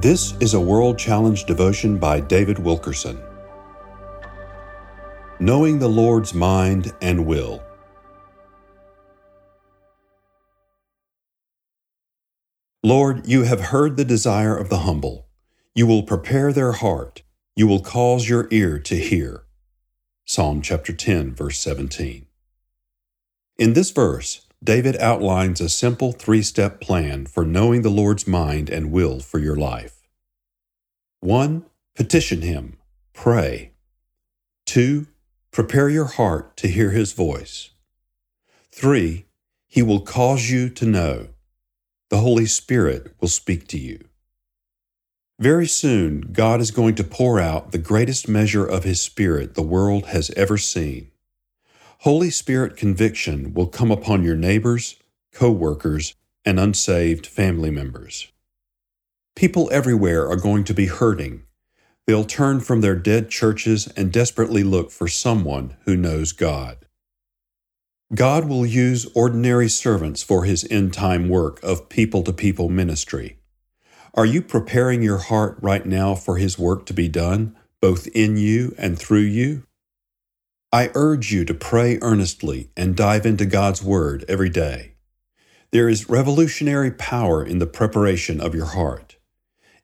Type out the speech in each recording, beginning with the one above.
This is a World Challenge devotion by David Wilkerson. Knowing the Lord's Mind and Will. Lord, you have heard the desire of the humble. You will prepare their heart. You will cause your ear to hear. Psalm chapter 10, verse 17. In this verse, David outlines a simple three step plan for knowing the Lord's mind and will for your life. 1. Petition Him, pray. 2. Prepare your heart to hear His voice. 3. He will cause you to know. The Holy Spirit will speak to you. Very soon, God is going to pour out the greatest measure of His Spirit the world has ever seen. Holy Spirit conviction will come upon your neighbors, co workers, and unsaved family members. People everywhere are going to be hurting. They'll turn from their dead churches and desperately look for someone who knows God. God will use ordinary servants for his end time work of people to people ministry. Are you preparing your heart right now for his work to be done, both in you and through you? I urge you to pray earnestly and dive into God's Word every day. There is revolutionary power in the preparation of your heart.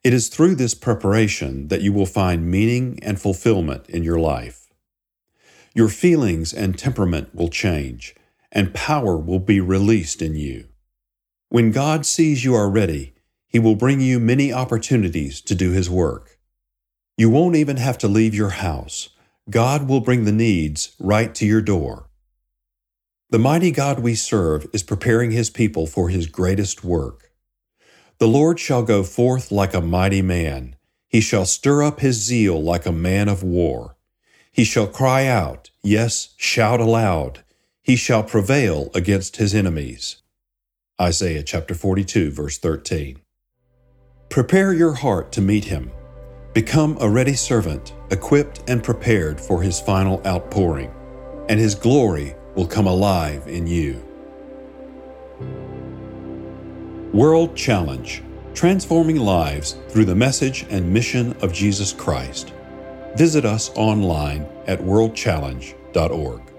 It is through this preparation that you will find meaning and fulfillment in your life. Your feelings and temperament will change, and power will be released in you. When God sees you are ready, He will bring you many opportunities to do His work. You won't even have to leave your house God will bring the needs right to your door. The mighty God we serve is preparing his people for his greatest work. The Lord shall go forth like a mighty man. He shall stir up his zeal like a man of war. He shall cry out, yes, shout aloud. He shall prevail against his enemies. Isaiah chapter 42, verse 13. Prepare your heart to meet him. Become a ready servant, equipped and prepared for his final outpouring, and his glory will come alive in you. World Challenge Transforming Lives Through the Message and Mission of Jesus Christ. Visit us online at worldchallenge.org.